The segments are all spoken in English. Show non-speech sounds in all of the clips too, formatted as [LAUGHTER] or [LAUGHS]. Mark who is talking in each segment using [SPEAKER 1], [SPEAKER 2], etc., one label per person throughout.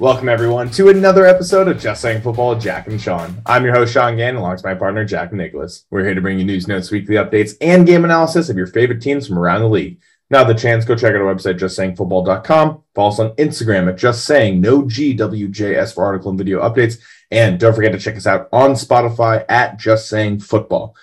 [SPEAKER 1] Welcome, everyone, to another episode of Just Saying Football with Jack and Sean. I'm your host, Sean Gann, alongside my partner, Jack Nicholas. We're here to bring you news, notes, weekly updates, and game analysis of your favorite teams from around the league. Now, the chance, go check out our website, justsayingfootball.com. Follow us on Instagram at Just Saying, no GWJS for article and video updates. And don't forget to check us out on Spotify at Just Saying Football.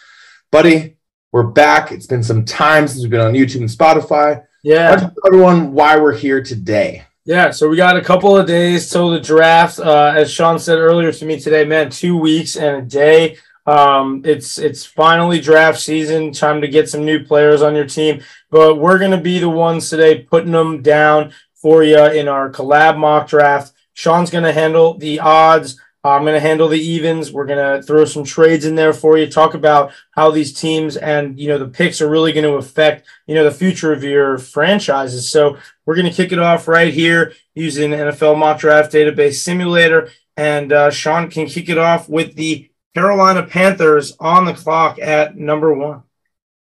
[SPEAKER 1] Buddy, we're back. It's been some time since we've been on YouTube and Spotify.
[SPEAKER 2] Yeah.
[SPEAKER 1] Everyone why we're here today.
[SPEAKER 2] Yeah, so we got a couple of days till the draft. Uh, as Sean said earlier to me today, man, two weeks and a day. Um, it's it's finally draft season. Time to get some new players on your team. But we're gonna be the ones today putting them down for you in our collab mock draft. Sean's gonna handle the odds. I'm going to handle the evens. We're going to throw some trades in there for you. Talk about how these teams and you know the picks are really going to affect you know the future of your franchises. So we're going to kick it off right here using NFL Mock Draft Database Simulator, and uh, Sean can kick it off with the Carolina Panthers on the clock at number one.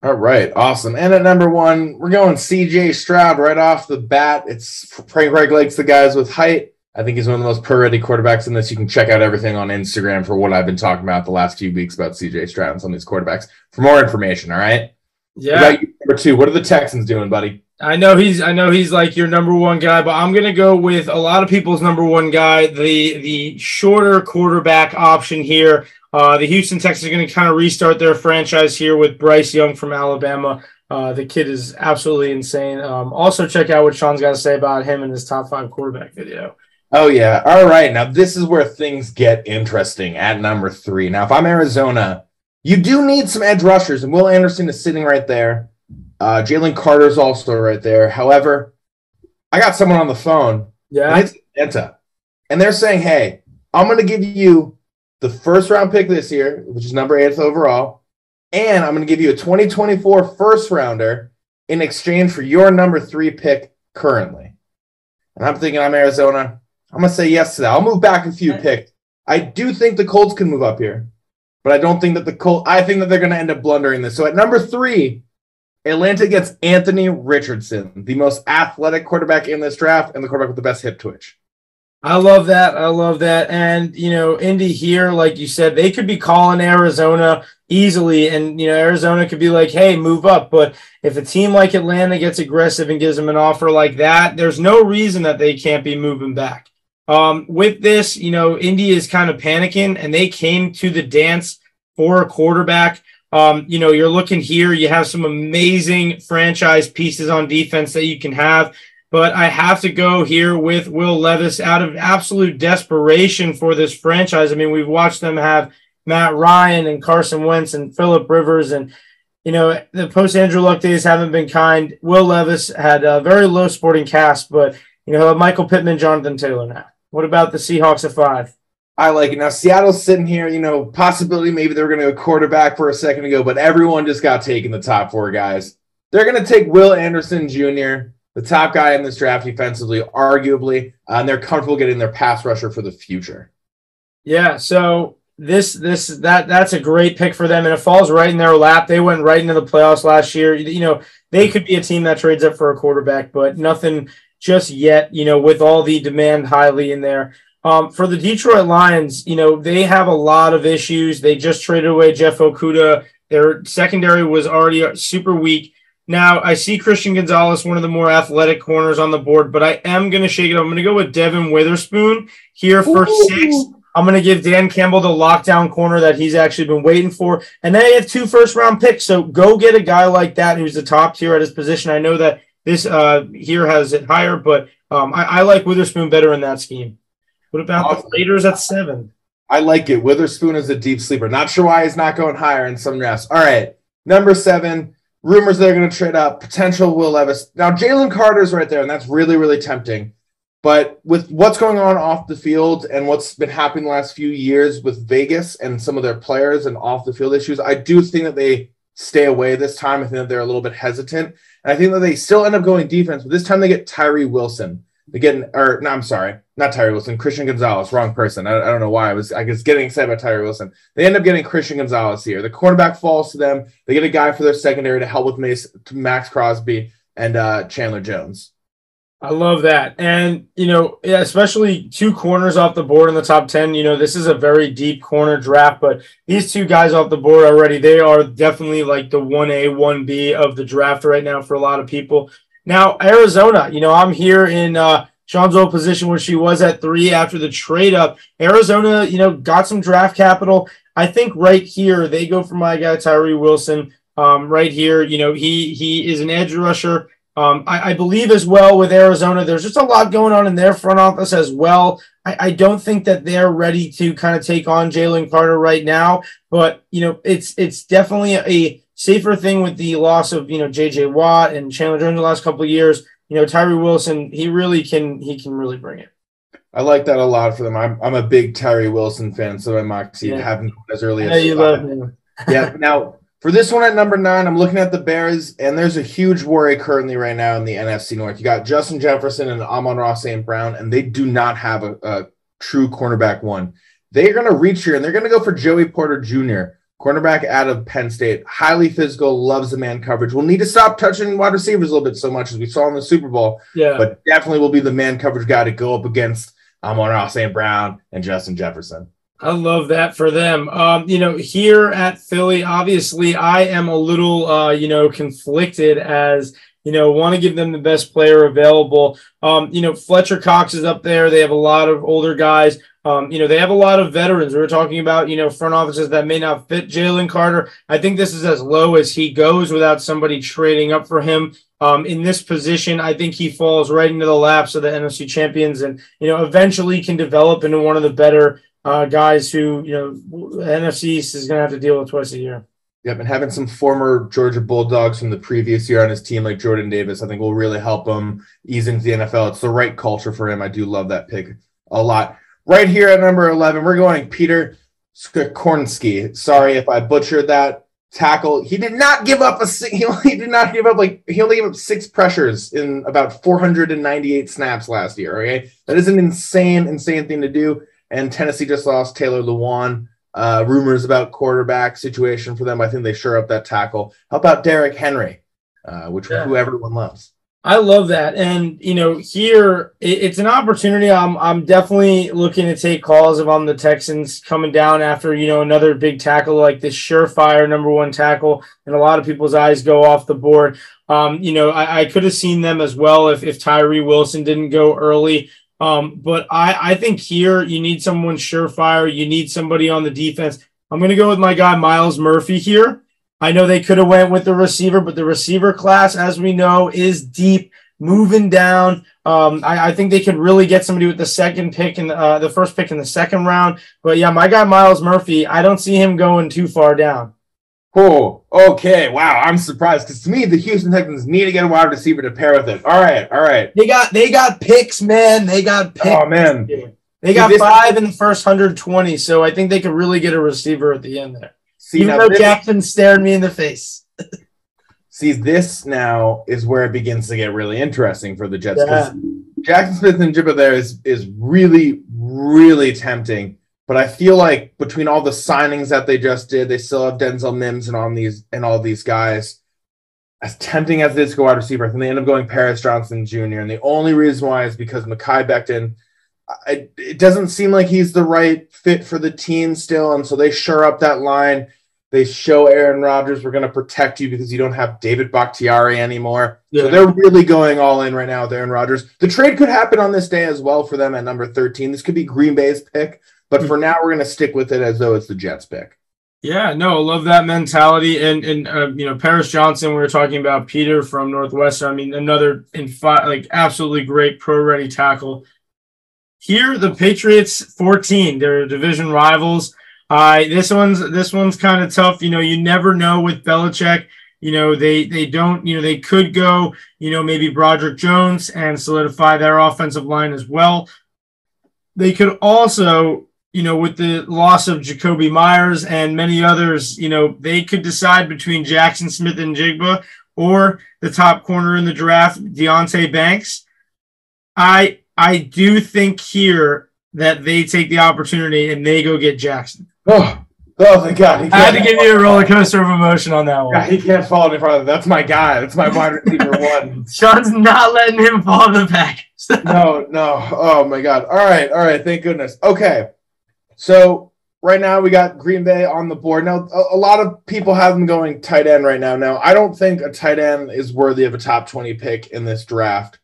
[SPEAKER 1] All right, awesome. And at number one, we're going CJ Stroud right off the bat. It's Frank Reich likes the guys with height. I think he's one of the most pro ready quarterbacks in this. You can check out everything on Instagram for what I've been talking about the last few weeks about CJ Stroud and some of these quarterbacks for more information. All right.
[SPEAKER 2] Yeah.
[SPEAKER 1] number two, what are the Texans doing, buddy?
[SPEAKER 2] I know he's I know he's like your number one guy, but I'm gonna go with a lot of people's number one guy, the the shorter quarterback option here. Uh, the Houston Texans are going to kind of restart their franchise here with Bryce Young from Alabama. Uh, the kid is absolutely insane. Um, also, check out what Sean's got to say about him in his top five quarterback video.
[SPEAKER 1] Oh yeah. All right. Now this is where things get interesting at number three. Now, if I'm Arizona, you do need some edge rushers, and Will Anderson is sitting right there. Uh, Jalen Carter's also right there. However, I got someone on the phone.
[SPEAKER 2] Yeah.
[SPEAKER 1] And Atlanta. And they're saying, hey, I'm going to give you the first round pick this year, which is number eighth overall. And I'm going to give you a 2024 first rounder in exchange for your number three pick currently. And I'm thinking I'm Arizona. I'm gonna say yes to that. I'll move back a few picks. I do think the Colts can move up here, but I don't think that the Colts. I think that they're gonna end up blundering this. So at number three, Atlanta gets Anthony Richardson, the most athletic quarterback in this draft, and the quarterback with the best hip twitch.
[SPEAKER 2] I love that. I love that. And, you know, Indy here, like you said, they could be calling Arizona easily. And, you know, Arizona could be like, hey, move up. But if a team like Atlanta gets aggressive and gives them an offer like that, there's no reason that they can't be moving back. Um, with this, you know, Indy is kind of panicking and they came to the dance for a quarterback. Um, you know, you're looking here, you have some amazing franchise pieces on defense that you can have, but I have to go here with Will Levis out of absolute desperation for this franchise. I mean, we've watched them have Matt Ryan and Carson Wentz and Philip Rivers and you know, the post Andrew Luck days haven't been kind. Will Levis had a very low sporting cast, but you know, Michael Pittman, Jonathan Taylor now. What about the Seahawks at five?
[SPEAKER 1] I like it. Now, Seattle's sitting here, you know, possibility maybe they were going to go quarterback for a second ago, but everyone just got taken the top four guys. They're going to take Will Anderson Jr., the top guy in this draft defensively, arguably, uh, and they're comfortable getting their pass rusher for the future.
[SPEAKER 2] Yeah. So this, this, that, that's a great pick for them, and it falls right in their lap. They went right into the playoffs last year. You know, they could be a team that trades up for a quarterback, but nothing just yet, you know, with all the demand highly in there. Um, for the Detroit Lions, you know, they have a lot of issues. They just traded away Jeff Okudah. Their secondary was already super weak. Now, I see Christian Gonzalez, one of the more athletic corners on the board, but I am going to shake it up. I'm going to go with Devin Witherspoon here for Ooh. six. I'm going to give Dan Campbell the lockdown corner that he's actually been waiting for. And then I have two first round picks. So go get a guy like that who's the top tier at his position. I know that this uh, here has it higher, but um, I, I, like Witherspoon better in that scheme. What about awesome. the Raiders at seven?
[SPEAKER 1] I like it. Witherspoon is a deep sleeper. Not sure why he's not going higher in some drafts. All right, number seven. Rumors they're going to trade up. Potential Will Levis. Now Jalen Carter's right there, and that's really really tempting. But with what's going on off the field and what's been happening the last few years with Vegas and some of their players and off the field issues, I do think that they stay away this time. I think that they're a little bit hesitant. I think that they still end up going defense, but this time they get Tyree Wilson. They get, or no, I'm sorry, not Tyree Wilson, Christian Gonzalez, wrong person. I, I don't know why I was, I was getting excited about Tyree Wilson. They end up getting Christian Gonzalez here. The cornerback falls to them. They get a guy for their secondary to help with Mace, Maxx Crosby and uh, Chandler Jones.
[SPEAKER 2] I love that. And, you know, especially two corners off the board in the top 10. You know, this is a very deep corner draft, but these two guys off the board already, they are definitely like the 1A, 1B of the draft right now for a lot of people. Now, Arizona, you know, I'm here in uh, Sean's old position where she was at three after the trade up. Arizona, you know, got some draft capital. I think right here, they go for my guy, Tyree Wilson. Um, right here, you know, he he is an edge rusher um, I, I, believe as well with Arizona, there's just a lot going on in their front office as well. I, I don't think that they're ready to kind of take on Jalen Carter right now, but you know, it's it's definitely a safer thing with the loss of you know JJ Watt and Chandler Jones the last couple of years. You know, Tyree Wilson, he really can he can really bring it.
[SPEAKER 1] I like that a lot for them. I'm I'm a big Tyree Wilson fan, so I might yeah. have him as early as.
[SPEAKER 2] you love him.
[SPEAKER 1] yeah. [LAUGHS] Now for this one at number nine, I'm looking at the Bears, and there's a huge worry currently right now in the NFC North. You got Justin Jefferson and Amon-Ra St. Brown, and they do not have a, a true cornerback one. They're going to reach here, and they're going to go for Joey Porter Jr., cornerback out of Penn State. Highly physical, loves the man coverage. We'll need to stop touching wide receivers a little bit so much as we saw in the Super Bowl.
[SPEAKER 2] Yeah.
[SPEAKER 1] But definitely will be the man coverage guy to go up against Amon-Ra St. Brown and Justin Jefferson.
[SPEAKER 2] I love that for them. Um, you know, here at Philly, obviously, I am a little, uh, you know, conflicted as you know, want to give them the best player available. Um, you know, Fletcher Cox is up there. They have a lot of older guys. Um, you know, they have a lot of veterans. We are talking about, you know, front offices that may not fit Jalen Carter. I think this is as low as he goes without somebody trading up for him. Um, in this position, I think he falls right into the laps of the NFC champions and, you know, eventually can develop into one of the better uh, guys who you know NFC East is going to have to deal with twice a year.
[SPEAKER 1] Yep, and having some former Georgia Bulldogs from the previous year on his team, like Jordan Davis, I think will really help him ease into the NFL. It's the right culture for him. I do love that pick a lot. Right here at number 11, we're going Peter Skoronski. Sorry if I butchered that tackle. He did not give up a [LAUGHS] he, he did not give up like he only gave up six pressures in about 498 snaps last year. Okay, that is an insane, insane thing to do and Tennessee just lost Taylor Lewan. Uh, rumors about quarterback situation for them. I think they sure up that tackle. How about Derrick Henry, uh, which yeah. who everyone loves.
[SPEAKER 2] I love that, and you know, here it, it's an opportunity. I'm I'm definitely looking to take calls if I'm the Texans coming down after you know another big tackle like this surefire number one tackle, and a lot of people's eyes go off the board. Um, you know, I, I could have seen them as well if if Tyree Wilson didn't go early. Um, but I, I think here you need someone surefire. You need somebody on the defense. I'm going to go with my guy Myles Murphy here. I know they could have went with the receiver, but the receiver class, as we know, is deep, moving down. Um, I, I, think they could really get somebody with the second pick and uh, the first pick in the second round. But yeah, my guy Myles Murphy, I don't see him going too far down.
[SPEAKER 1] Oh, okay. Wow, I'm surprised because to me the Houston Texans need to get a wide receiver to pair with it. All right, all right.
[SPEAKER 2] They got they got picks, man. They got oh, picks.
[SPEAKER 1] Oh man,
[SPEAKER 2] they got five in the first hundred twenty. So I think they could really get a receiver at the end there. See, Even though this, Jaxon stared me in the face. [LAUGHS]
[SPEAKER 1] see, this now is where it begins to get really interesting for the Jets. Yeah. Jaxon Smith-Njigba there is is really really tempting but I feel like between all the signings that they just did, they still have Denzel Mims and on these and all these guys. As tempting as it is to go wide receiver, and they end up going Paris Johnson Jr. And the only reason why is because Mekhi Becton, I, it doesn't seem like he's the right fit for the team still. And so they shore up that line. They show Aaron Rodgers, we're going to protect you because you don't have David Bakhtiari anymore. Yeah. So they're really going all in right now with Aaron Rodgers. The trade could happen on this day as well for them at number 13. This could be Green Bay's pick. But for now, we're going to stick with it as though it's the Jets pick.
[SPEAKER 2] Yeah, no, love that mentality. And and uh, you know, Paris Johnson, we were talking about Peter from Northwestern. I mean, another in five, like absolutely great pro ready tackle. Here, the Patriots 14, they're division rivals. Uh, this one's this one's kind of tough. You know, you never know with Belichick. You know, they they don't. You know, they could go. You know, maybe Broderick Jones and solidify their offensive line as well. They could also you know, with the loss of Jakobi Meyers and many others, you know, they could decide between Jaxon Smith-Njigba or the top corner in the draft, Deonte Banks. I I do think here that they take the opportunity and they go get Jaxon.
[SPEAKER 1] Oh, Oh thank God!
[SPEAKER 2] I had to give you a roller coaster of emotion on that one.
[SPEAKER 1] Yeah,
[SPEAKER 2] one.
[SPEAKER 1] he can't fall any farther. That's my guy. That's my wide receiver [LAUGHS] one.
[SPEAKER 2] Sean's not letting him fall in the pack.
[SPEAKER 1] No, no. Oh my God. All right, all right. Thank goodness. Okay, so right now we got Green Bay on the board. Now a, a lot of people have them going tight end right now. Now I don't think a tight end is worthy of a top twenty pick in this draft.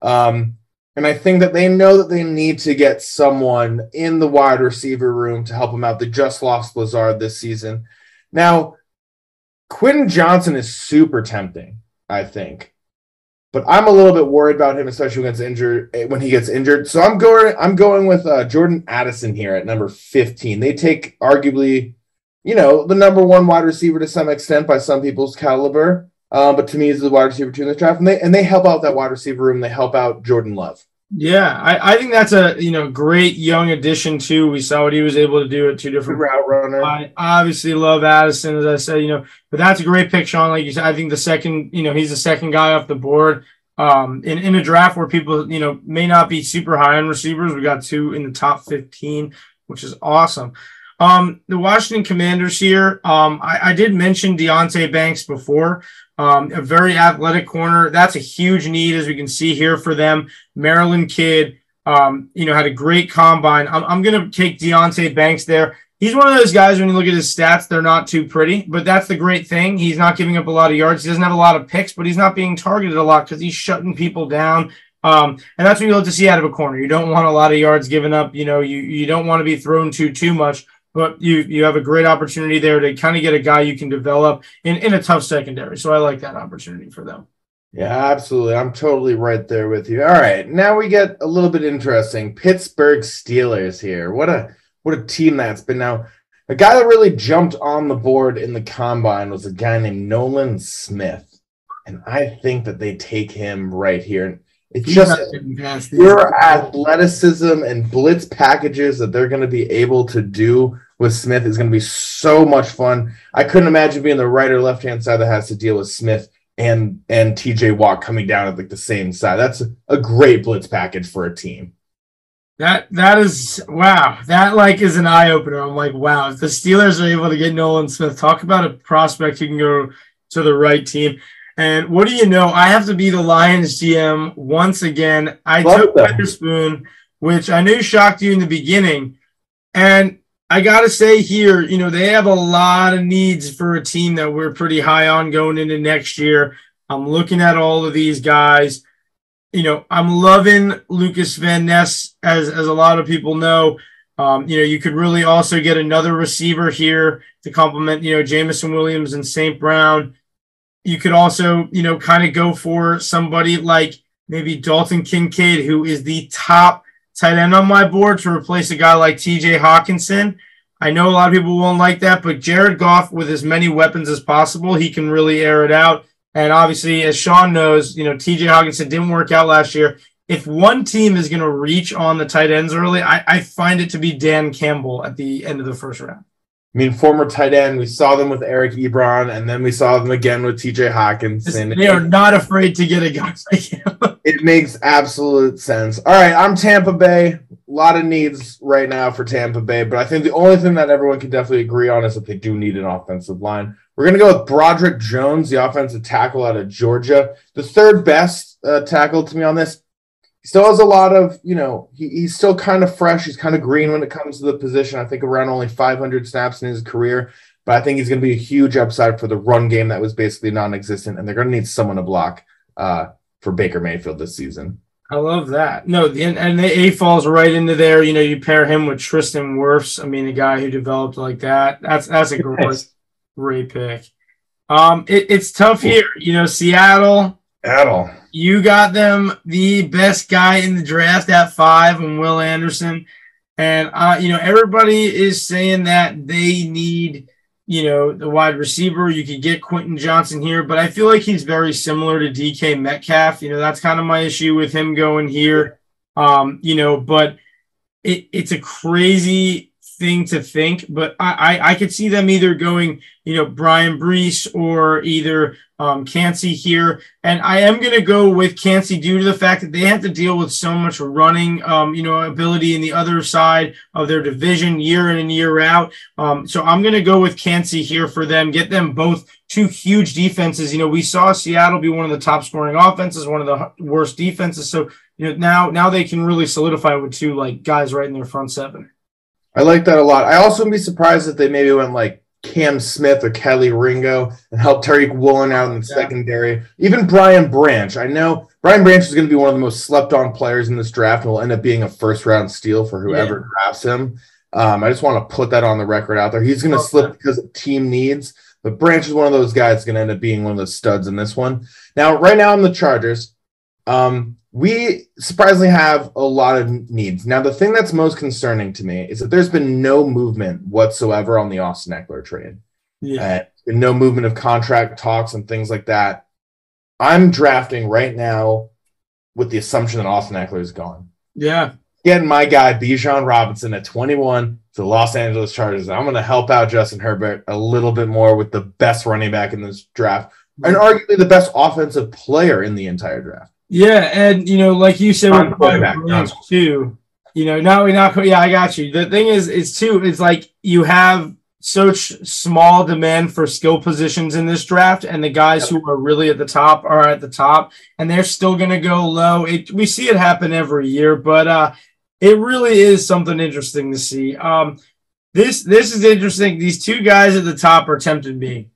[SPEAKER 1] Um, and I think that they know that they need to get someone in the wide receiver room to help them out. They just lost Lazard this season. Now, Quentin Johnson is super tempting, I think. But I'm a little bit worried about him, especially when injured when he gets injured. So I'm going I'm going with uh, Jordan Addison here at number 15. They take arguably, you know, the number one wide receiver to some extent by some people's caliber. Um, but to me, he's the wide receiver two in the draft, and they and they help out that wide receiver room. They help out Jordan Love.
[SPEAKER 2] Yeah, I, I think that's a you know great young addition too. We saw what he was able to do at two different.
[SPEAKER 1] route runner.
[SPEAKER 2] I obviously love Addison, as I said, you know, but that's a great pick, Sean. Like you said, I think the second, you know, he's the second guy off the board. Um, in, in a draft where people, you know, may not be super high on receivers, we got two in the top 15, which is awesome. Um, the Washington Commanders here, um, I, I did mention Deonte Banks before. Um, a very athletic corner. That's a huge need, as we can see here for them. Maryland kid, um, you know, had a great combine. I'm, I'm going to take Deonte Banks there. He's one of those guys, when you look at his stats, they're not too pretty, but that's the great thing. He's not giving up a lot of yards. He doesn't have a lot of picks, but he's not being targeted a lot because he's shutting people down. Um, and that's what you love to see out of a corner. You don't want a lot of yards given up. You know, you, you don't want to be thrown to too much, but you you have a great opportunity there to kind of get a guy you can develop in, in a tough secondary. So I like that opportunity for them.
[SPEAKER 1] Yeah, absolutely. I'm totally right there with you. All right, now we get a little bit interesting. Pittsburgh Steelers here. What a what a team that's been now. A guy that really jumped on the board in the combine was a guy named Nolan Smith, and I think that they take him right here. It's
[SPEAKER 2] He's
[SPEAKER 1] just
[SPEAKER 2] not getting past these.
[SPEAKER 1] pure athleticism and blitz packages that they're going to be able to do with Smith is going to be so much fun. I couldn't imagine being the right or left hand side that has to deal with Smith and and TJ Watt coming down at like the same side. That's a great blitz package for a team.
[SPEAKER 2] That that is wow. That like is an eye opener. I'm like, wow. If the Steelers are able to get Nolan Smith, talk about a prospect who can go to the right team. And what do you know? I have to be the Lions GM once again. I
[SPEAKER 1] Love
[SPEAKER 2] took. Witherspoon, which I knew shocked you in the beginning. And I gotta say here, you know, they have a lot of needs for a team that we're pretty high on going into next year. I'm looking at all of these guys you know, I'm loving Lukas Van Ness, as as a lot of people know. Um, you know, you could really also get another receiver here to complement, you know, Jameson Williams and St. Brown. You could also, you know, kind of go for somebody like maybe Dalton Kincaid, who is the top tight end on my board to replace a guy like TJ Hockenson. I know a lot of people won't like that, but Jared Goff, with as many weapons as possible, he can really air it out. And obviously, as Sean knows, you know, TJ Hockenson didn't work out last year. If one team is going to reach on the tight ends early, I, I find it to be Dan Campbell at the end of the first round.
[SPEAKER 1] I mean, former tight end, we saw them with Eric Ebron, and then we saw them again with TJ Hockenson.
[SPEAKER 2] They are not afraid to get a guy [LAUGHS] like him.
[SPEAKER 1] It makes absolute sense. All right, I'm Tampa Bay. A lot of needs right now for Tampa Bay, but I think the only thing that everyone can definitely agree on is that they do need an offensive line. We're going to go with Broderick Jones, the offensive tackle out of Georgia, the third best uh, tackle to me on this. He still has a lot of, you know, he, he's still kind of fresh. He's kind of green when it comes to the position. I think around only 500 snaps in his career, but I think he's going to be a huge upside for the run game that was basically non existent, and they're going to need someone to block uh, for Baker Mayfield this season.
[SPEAKER 2] I love that. No, and, and the A falls right into there. You know, you pair him with Tristan Wirfs. I mean, a guy who developed like that. That's that's a great,
[SPEAKER 1] Nice.
[SPEAKER 2] great pick. Um, it, it's tough here. You know, Seattle.
[SPEAKER 1] At all.
[SPEAKER 2] You got them the best guy in the draft at five, and Will Anderson. And uh, you know, everybody is saying that they need, you know, the wide receiver. You could get Quentin Johnson here, but I feel like he's very similar to DK Metcalf. You know, that's kind of my issue with him going here. Um, you know, but it, it's a crazy thing to think, but I, I, I could see them either going, you know, Bryan Bresee or either um, Kancey here. And I am going to go with Kancey due to the fact that they have to deal with so much running, um, you know, ability in the other side of their division year in and year out. Um, so I'm going to go with Kancey here for them, get them both two huge defenses. You know, we saw Seattle be one of the top scoring offenses, one of the worst defenses. So, you know, now, now they can really solidify with two like guys right in their front seven.
[SPEAKER 1] I like that a lot. I also would be surprised if they maybe went like Cam Smith or Kelee Ringo and help Tariq Woolen out in the yeah. secondary. Even Brian Branch. I know Brian Branch is going to be one of the most slept on players in this draft and will end up being a first round steal for whoever yeah. drafts him. Um, I just want to put that on the record out there. He's going to okay. slip because of team needs, but Branch is one of those guys going to end up being one of the studs in this one. Now, right now in the Chargers, um, we surprisingly have a lot of needs. Now, the thing that's most concerning to me is that there's been no movement whatsoever on the Austin Ekeler trade. Yeah. Uh, no movement of contract talks and things like that. I'm drafting right now with the assumption that Austin Ekeler is gone.
[SPEAKER 2] Yeah.
[SPEAKER 1] Getting my guy Bijan Robinson at 21 to the Los Angeles Chargers. I'm going to help out Justin Herbert a little bit more with the best running back in this draft and arguably the best offensive player in the entire draft.
[SPEAKER 2] Yeah, and you know, like you said, with too. You know, now we not. Yeah, I got you. The thing is, it's too. It's like you have such small demand for skill positions in this draft, and the guys who are really at the top are at the top, and they're still going to go low. It, we see it happen every year, but uh, it really is something interesting to see. Um, this this is interesting. These two guys at the top are tempting me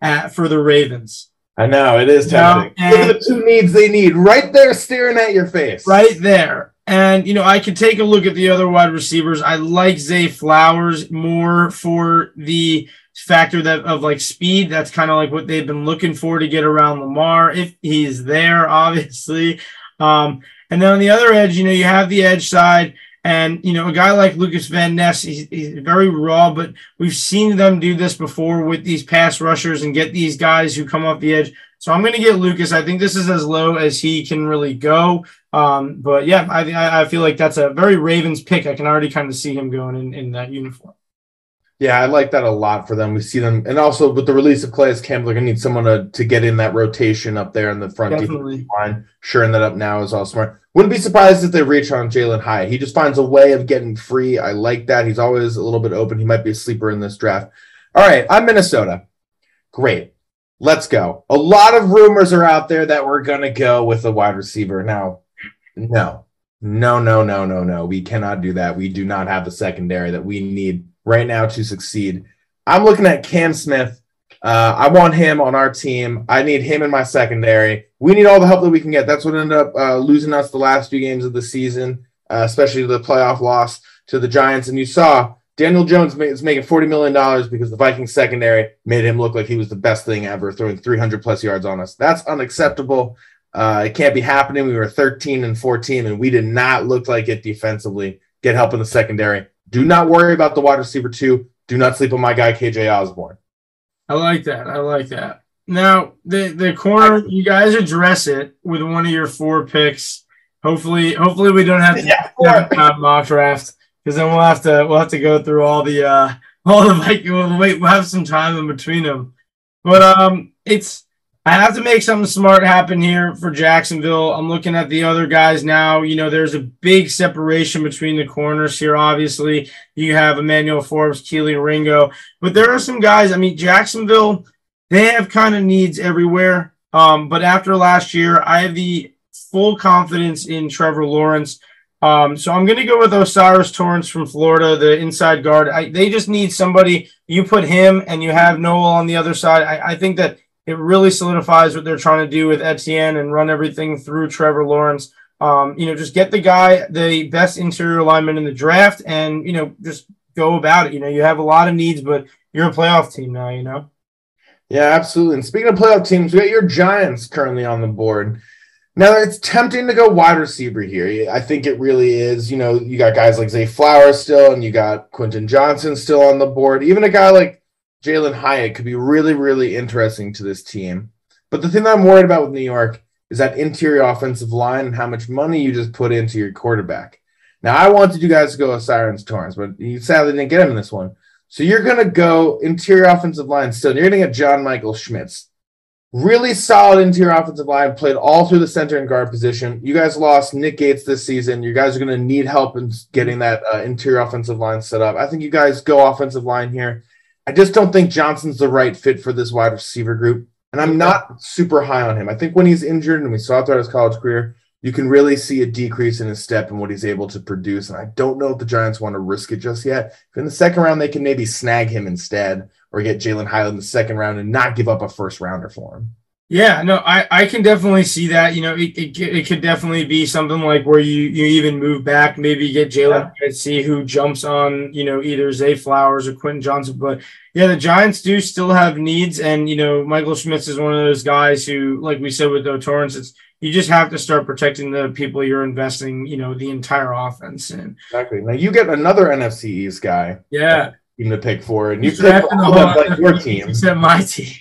[SPEAKER 2] at, for the Ravens.
[SPEAKER 1] I know it is tempting. Look at the two needs they need right there, staring at your face.
[SPEAKER 2] Right there. And you know, I could take a look at the other wide receivers. I like Zay Flowers more for the factor that of like speed. That's kind of like what they've been looking for to get around Lamar if he's there, [LAUGHS] obviously. Um, and then on the other edge, you know, you have the edge side. And you know, a guy like Lukas Van Ness, he's, he's, very raw, but we've seen them do this before with these pass rushers and get these guys who come off the edge. So I'm going to get Lukas. I think this is as low as he can really go. Um, but yeah, I, I feel like that's a very Ravens pick. I can already kind of see him going in, in that uniform.
[SPEAKER 1] Yeah, I like that a lot for them. We see them, and also with the release of Calais Campbell, they're gonna need someone to, to get in that rotation up there in the front line. Shoring that up now is all smart. Wouldn't be surprised if they reach on Jalin Hyatt. He just finds a way of getting free. I like that. He's always a little bit open. He might be a sleeper in this draft. All right, I'm Minnesota. Great. Let's go. A lot of rumors are out there that we're gonna go with a wide receiver. Now, no, no, no, no, no, no. We cannot do that. We do not have the secondary that we need right now to succeed. I'm looking at Cam Smith. Uh, I want him on our team. I need him in my secondary. We need all the help that we can get. That's what ended up uh, losing us the last few games of the season, uh, especially the playoff loss to the Giants. And you saw Daniel Jones is making $40 million because the Vikings secondary made him look like he was the best thing ever, throwing 300 plus yards on us. That's unacceptable. Uh, it can't be happening. We were 13 and 14, and we did not look like it defensively. Get help in the secondary. Do not worry about the wide receiver two. Do not sleep on my guy KJ Osborn.
[SPEAKER 2] I like that. I like that. Now the the corner, you guys address it with one of your four picks. Hopefully, hopefully we don't have to yeah, [LAUGHS] mock draft because then we'll have to we'll have to go through all the uh [LAUGHS] all the like we'll wait we'll have some time in between them. But um, it's I have to make something smart happen here for Jacksonville. I'm looking at the other guys now. You know, there's a big separation between the corners here. Obviously, you have Emmanuel Forbes, Kelee Ringo, but there are some guys. I mean, Jacksonville, they have kind of needs everywhere. Um, but after last year, I have the full confidence in Trevor Lawrence. Um, so I'm going to go with O'Cyrus Torrence from Florida, the inside guard. I, they just need somebody. You put him and you have Noel on the other side. I, I think that it really solidifies what they're trying to do with Etienne and run everything through Trevor Lawrence. Um, you know, just get the guy the best interior alignment in the draft, and you know, just go about it. You know, you have a lot of needs, but you're a playoff team now. You know.
[SPEAKER 1] Yeah, absolutely. And speaking of playoff teams, we got your Giants currently on the board. Now it's tempting to go wide receiver here. I think it really is. You know, you got guys like Zay Flowers still, and you got Quentin Johnson still on the board. Even a guy like Jalin Hyatt could be really, really interesting to this team. But the thing that I'm worried about with New York is that interior offensive line and how much money you just put into your quarterback. Now, I wanted you guys to go with Sirens Torrence, but you sadly didn't get him in this one. So you're going to go interior offensive line still. You're going to get John Michael Schmitz. Really solid interior offensive line, played all through the center and guard position. You guys lost Nick Gates this season. You guys are going to need help in getting that uh, interior offensive line set up. I think you guys go offensive line here. I just don't think Johnson's the right fit for this wide receiver group. And I'm not super high on him. I think when he's injured, and we saw throughout his college career, you can really see a decrease in his step and what he's able to produce. And I don't know if the Giants want to risk it just yet. If in the second round, they can maybe snag him instead or get Jalin Hyatt in the second round and not give up a first rounder for him.
[SPEAKER 2] Yeah, no, I, I can definitely see that. You know, it, it, it could definitely be something like where you you even move back, maybe get Jalin yeah. see who jumps on, you know, either Zay Flowers or Quentin Johnson. But yeah, the Giants do still have needs, and you know, Michael Schmitz is one of those guys who, like we said with Joe Torrence, it's you just have to start protecting the people you're investing, you know, the entire offense in.
[SPEAKER 1] Exactly. Now you get another NFC East guy.
[SPEAKER 2] Yeah.
[SPEAKER 1] Team to pick for, and you pick all
[SPEAKER 2] of like your team [LAUGHS] except my team.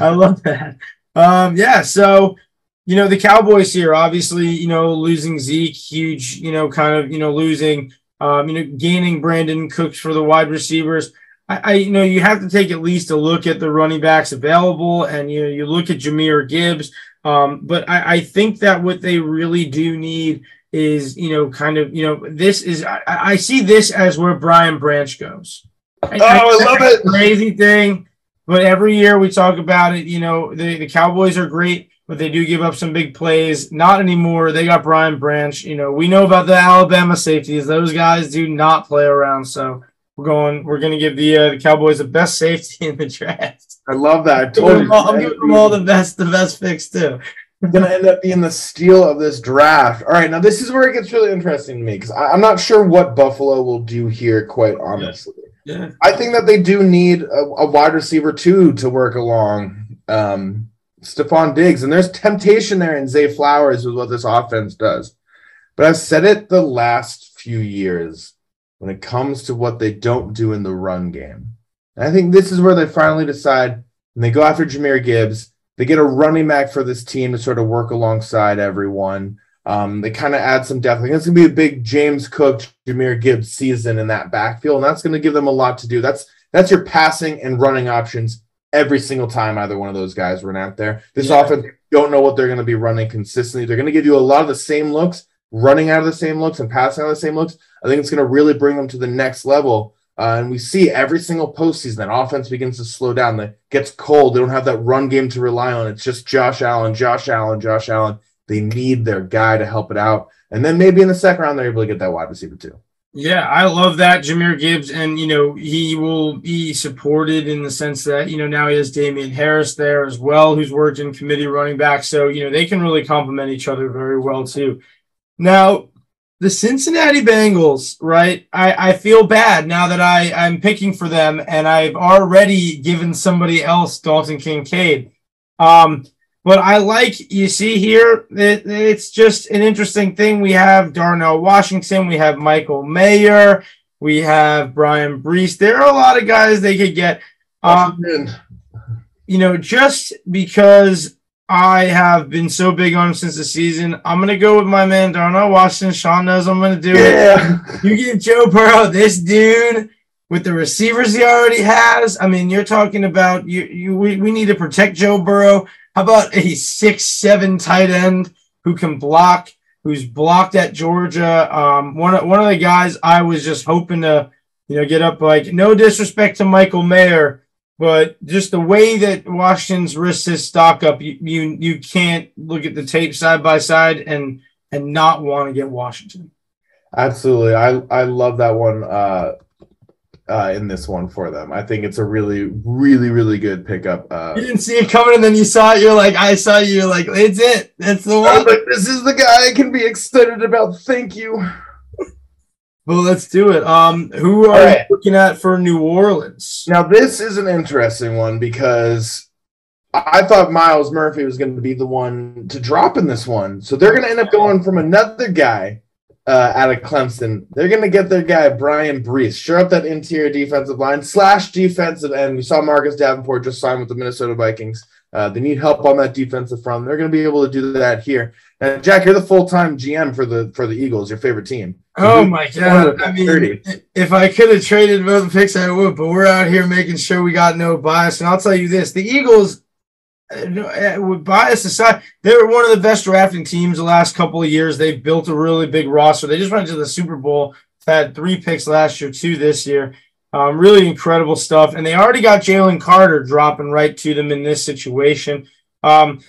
[SPEAKER 2] I love that. Um, yeah, so you know the Cowboys here, obviously, you know losing Zeke, huge, you know, kind of, you know, losing, um, you know, gaining Brandin Cooks for the wide receivers. I, I, you know, you have to take at least a look at the running backs available, and you know, you look at Jahmyr Gibbs. Um, but I, I think that what they really do need is, you know, kind of, you know, this is I, I see this as where Brian Branch goes.
[SPEAKER 1] I, oh, I love it!
[SPEAKER 2] Crazy thing but every year we talk about it. You know, the, the Cowboys are great, but they do give up some big plays. Not anymore. They got Brian Branch. You know, we know about the Alabama safeties. Those guys do not play around. So we're going. We're going to give the uh, the Cowboys the best safety [LAUGHS] in the draft.
[SPEAKER 1] I love that.
[SPEAKER 2] I am all, giving them all the best, the best picks too.
[SPEAKER 1] going to end up being the steal of this draft. All right, now this is where it gets really interesting to me because I'm not sure what Buffalo will do here, quite honestly.
[SPEAKER 2] Yeah.
[SPEAKER 1] I think that they do need a, a wide receiver too to work along um, Stefon Diggs, and there's temptation there in Zay Flowers with what this offense does. But I've said it the last few years when it comes to what they don't do in the run game. And I think this is where they finally decide and they go after Jahmyr Gibbs. They get a running back for this team to sort of work alongside everyone. Um, they kind of add some depth. I think it's gonna be a big James Cook, Jahmyr Gibbs season in that backfield, and that's gonna give them a lot to do. That's that's your passing and running options every single time either one of those guys run out there. This yeah. offense don't know what they're gonna be running consistently. They're gonna give you a lot of the same looks, running out of the same looks and passing out of the same looks. I think it's gonna really bring them to the next level. Uh, and we see every single postseason that offense begins to slow down. That gets cold. They don't have that run game to rely on. It's just Josh Allen, Josh Allen, Josh Allen. They need their guy to help it out. And then maybe in the second round, they're able to get that wide receiver too.
[SPEAKER 2] Yeah, I love that Jahmyr Gibbs, and you know he will be supported in the sense that you know now he has Damien Harris there as well, who's worked in committee running back, so you know they can really complement each other very well too. Now, the Cincinnati Bengals, right? I, I feel bad now that I I'm picking for them, and I've already given somebody else Dalton Kincaid. Um, but I like you see here, it, it's just an interesting thing. We have Darnell Washington, we have Michael Mayer, we have Bryan Bresee. There are a lot of guys they could get. Um, you know, just because I have been so big on him since the season, I'm gonna go with my man Darnell Washington. Sean knows I'm gonna do
[SPEAKER 1] yeah.
[SPEAKER 2] it. You get Joe Burrow, this dude with the receivers he already has. I mean, you're talking about you. You we, we need to protect Joe Burrow. How about a six seven tight end who can block, who's blocked at Georgia? Um, one of one of the guys I was just hoping to, you know, get up. Like no disrespect to Michael Mayer, but just the way that Washington's risked his stock up, you you you can't look at the tape side by side and and not want to get Washington.
[SPEAKER 1] Absolutely, I I love that one. Uh, uh, in this one for them. I think it's a really, really, really good pickup. Uh,
[SPEAKER 2] you didn't see it coming, and then you saw it. You're like, I saw you. You're like, it's it. That's the one.
[SPEAKER 1] Like, this is the guy I can be excited about. Thank you.
[SPEAKER 2] Well, let's do it. Um, who are right. you looking at for New Orleans?
[SPEAKER 1] Now, this is an interesting one because I thought Myles Murphy was going to be the one to drop in this one. So they're going to end up going from another guy uh, out of Clemson. They're going to get their guy, Bryan Bresee, sure up that interior defensive line slash defensive end. We saw Marcus Davenport just sign with the Minnesota Vikings. Uh, they need help on that defensive front. They're going to be able to do that here. Now, Jack, you're the full time GM for the for the Eagles, your favorite team.
[SPEAKER 2] Oh my god! I mean, if I could have traded both picks, I would. But we're out here making sure we got no bias. And I'll tell you this: the Eagles, with bias aside, they were one of the best drafting teams the last couple of years. They've built a really big roster. They just went to the Super Bowl. Had three picks last year, two this year. Um, really incredible stuff. And they already got Jalen Carter dropping right to them in this situation. Um,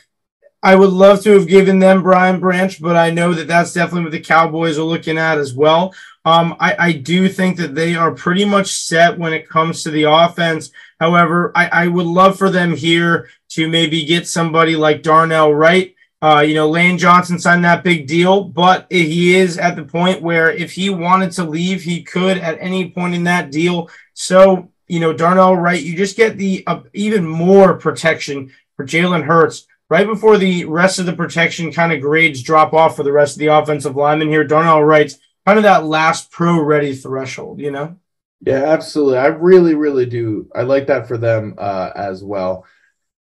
[SPEAKER 2] I would love to have given them Brian Branch, but I know that that's definitely what the Cowboys are looking at as well. Um, I, I, do think that they are pretty much set when it comes to the offense. However, I, I would love for them here to maybe get somebody like Darnell Wright. Uh, you know, Lane Johnson signed that big deal, but he is at the point where if he wanted to leave, he could at any point in that deal. So, you know, Darnell Wright, you just get the uh, even more protection for Jalen Hurts right before the rest of the protection kind of grades drop off for the rest of the offensive lineman here, Darnell Wright's kind of that last pro ready threshold, you know?
[SPEAKER 1] Yeah, absolutely. I really, really do. I like that for them uh, as well.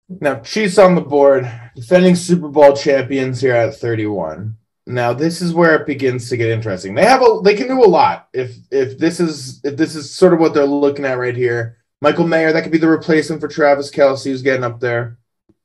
[SPEAKER 1] Now, Chiefs on the board, defending Super Bowl champions here at 31. Now, this is where it begins to get interesting. They have a they can do a lot. If if this is if this is sort of what they're looking at right here. Michael Mayer, that could be the replacement for Travis Kelce, who's getting up there.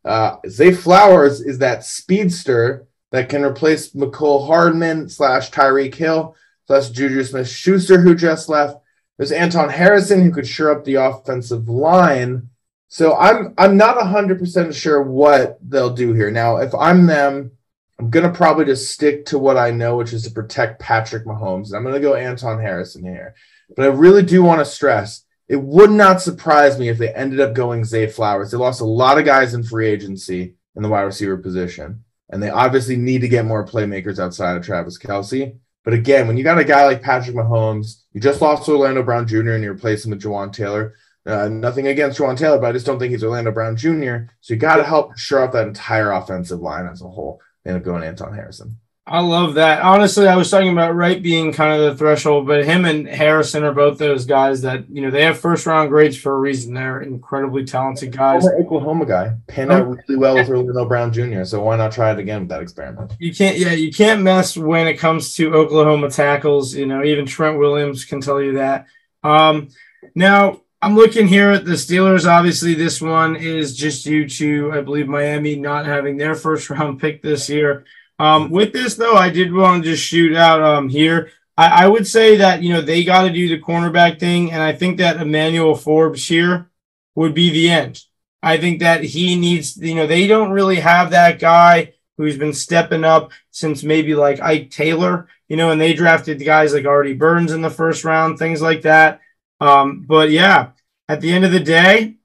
[SPEAKER 1] Uh, Zay Flowers is that speedster that can replace Mecole Hardman slash Tyreek Hill plus Juju Smith Schuster, who just left. There's Anton Harrison, who could shore up the offensive line. So I'm I'm not 100% sure what they'll do here. Now, if I'm them, I'm going to probably just stick to what I know, which is to protect Patrick Mahomes. And I'm going to go Anton Harrison here. But I really do want to stress it would not surprise me if they ended up going Zay Flowers. They lost a lot of guys in free agency in the wide receiver position, and they obviously need to get more playmakers outside of Travis Kelce. But again, when you got a guy like Patrick Mahomes, you just lost Orlando Brown Jr. and you replace him with Jawaan Taylor. Uh, nothing against Jawaan Taylor, but I just don't think he's Orlando Brown Jr. So you got to help shore up that entire offensive line as a whole. They end up going Anton Harrison.
[SPEAKER 2] I love that. Honestly, I was talking about Wright being kind of the threshold, but him and Harrison are both those guys that you know they have first round grades for a reason. They're incredibly talented guys.
[SPEAKER 1] Oklahoma guy panned out really well with Orlando Brown Jr. So why not try it again with that experiment?
[SPEAKER 2] You can't, yeah, you can't mess when it comes to Oklahoma tackles. You know, even Trent Williams can tell you that. Um, now I'm looking here at the Steelers. Obviously, this one is just due to I believe Miami not having their first round [LAUGHS] pick this year. Um, with this though, I did want to just shoot out um, here. I, I would say that you know they got to do the cornerback thing, and I think that Emmanuel Forbes here would be the end. I think that he needs, you know, they don't really have that guy who's been stepping up since maybe like Ike Taylor, you know, and they drafted guys like Artie Burns in the first round, things like that. Um, but yeah, at the end of the day,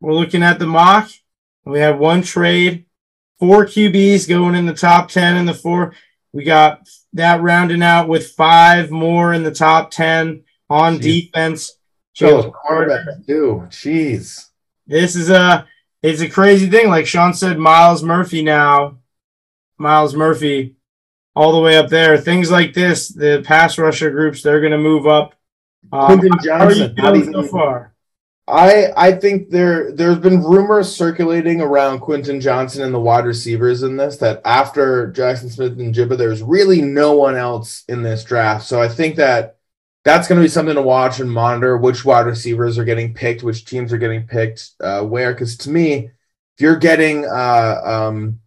[SPEAKER 2] we're looking at the mock. We have one trade four QBs going in the top 10 in the four. We got that rounding out with five more in the top 10 on Jeez. defense.
[SPEAKER 1] Joe Carter, too. Jeez.
[SPEAKER 2] This is a it's a crazy thing. Like Sean said, Myles Murphy now, Myles Murphy, all the way up there. Things like this, the pass rusher groups, they're going to move up.
[SPEAKER 1] Um, Quentin Johnson, how are you so far? I I think there there's been rumors circulating around Quentin Johnson and the wide receivers in this that after Jackson Smith and Jibba, there's really no one else in this draft. So I think that that's going to be something to watch and monitor which wide receivers are getting picked, which teams are getting picked, uh, where. Because to me, if you're getting uh, um,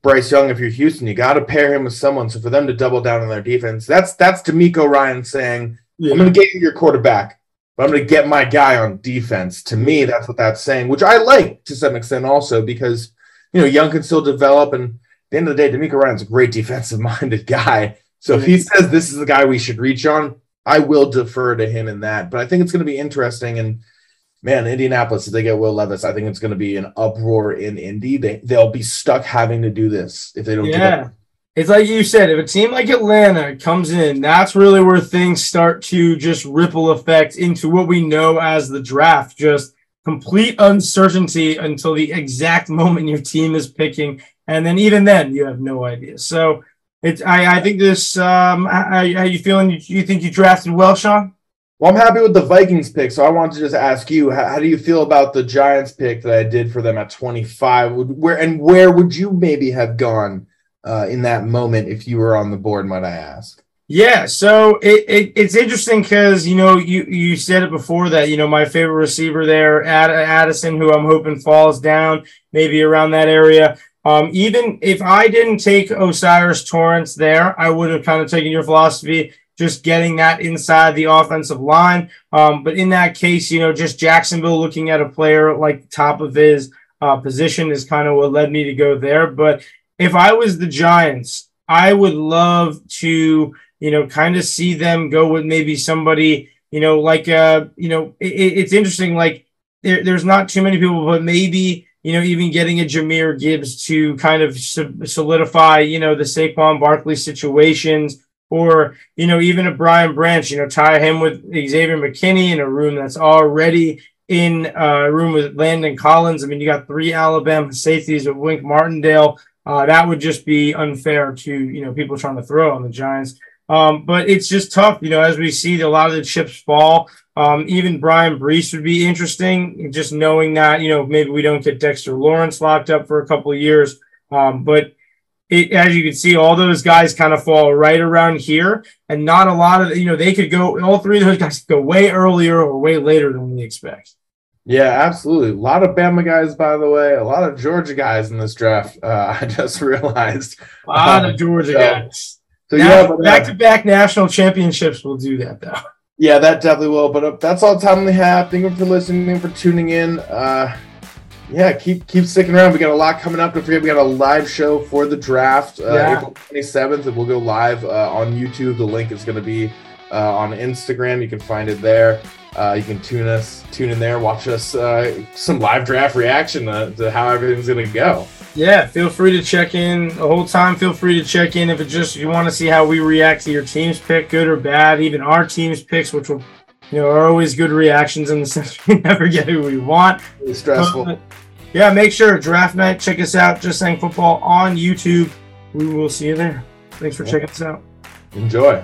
[SPEAKER 1] Bryce Young, if you're Houston, you got to pair him with someone. So for them to double down on their defense, that's that's DeMeco Ryan saying, yeah. "I'm going to get you your quarterback." but I'm going to get my guy on defense. To me, that's what that's saying, which I like to some extent also because, you know, Young can still develop. And at the end of the day, DeMeco Ryan's a great [LAUGHS] defensive minded guy. So if he says this is the guy we should reach on, I will defer to him in that. But I think it's going to be interesting. And man, Indianapolis, if they get Will Levis, I think it's going to be an uproar in Indy. They, they'll be stuck having to do this if they don't
[SPEAKER 2] yeah. It's like you said, if a team like Atlanta comes in, that's really where things start to just ripple effect into what we know as the draft. Just complete uncertainty until the exact moment your team is picking. And then even then, you have no idea. So it's I, I think this um how, how you feeling? You, you think you drafted well, Sean?
[SPEAKER 1] Well, I'm happy with the Vikings pick. So I want to just ask you, how, how, do you feel about the Giants pick that I did for them at 25? Where and where would you maybe have gone? Uh, in that moment if you were on the board, might I ask?
[SPEAKER 2] Yeah, so it, it it's interesting because you know you you said it before that you know my favorite receiver there, Ad, Addison, who I'm hoping falls down maybe around that area. Um, even if I didn't take O'Cyrus Torrence there, I would have kind of taken your philosophy, just getting that inside the offensive line. Um, but in that case, you know, just Jacksonville looking at a player like top of his uh, position is kind of what led me to go there. But if I was the Giants, I would love to, you know, kind of see them go with maybe somebody, you know, like, uh, you know, it, it's interesting. Like, there, there's not too many people, but maybe, you know, even getting a Jahmyr Gibbs to kind of solidify, you know, the Saquon Barkley situations, or you know, even a Brian Branch, you know, tie him with Xavier McKinney in a room that's already in a room with Landon Collins. I mean, you got three Alabama safeties with Wink Martindale. Uh, that would just be unfair to you know people trying to throw on the Giants. Um, but it's just tough, you know, as we see a lot of the chips fall. Um, even Bryan Bresee would be interesting, just knowing that you know maybe we don't get Dexter Lawrence locked up for a couple of years. Um, but it, as you can see, all those guys kind of fall right around here, and not a lot of you know they could go. All three of those guys could go way earlier or way later than we expect.
[SPEAKER 1] Yeah, absolutely. A lot of Bama guys, by the way. A lot of Georgia guys in this draft. Uh, [LAUGHS] I just realized.
[SPEAKER 2] A lot um, of Georgia so, guys. So now, yeah, back to back national championships will do that though. [LAUGHS]
[SPEAKER 1] Yeah, that definitely will. But uh, that's all the time we have. Thank you for listening, for tuning in. Uh, yeah, keep keep sticking around. We got a lot coming up. Don't forget, we got a live show for the draft, uh, yeah. April 27th, and we'll go live uh, on YouTube. The link is going to be uh, on Instagram. You can find it there. Uh, you can tune us, tune in there, watch us uh, some live draft reaction to, to how everything's going to go.
[SPEAKER 2] Yeah, feel free to check in the whole time. Feel free to check in if it just you want to see how we react to your team's pick, good or bad. Even our team's picks, which will you know, are always good reactions in the [LAUGHS] sense we never get who we want.
[SPEAKER 1] It's stressful. But,
[SPEAKER 2] yeah, make sure draft night. Check us out. Just saying football on YouTube. We will see you there. Thanks for yeah. checking us out.
[SPEAKER 1] Enjoy.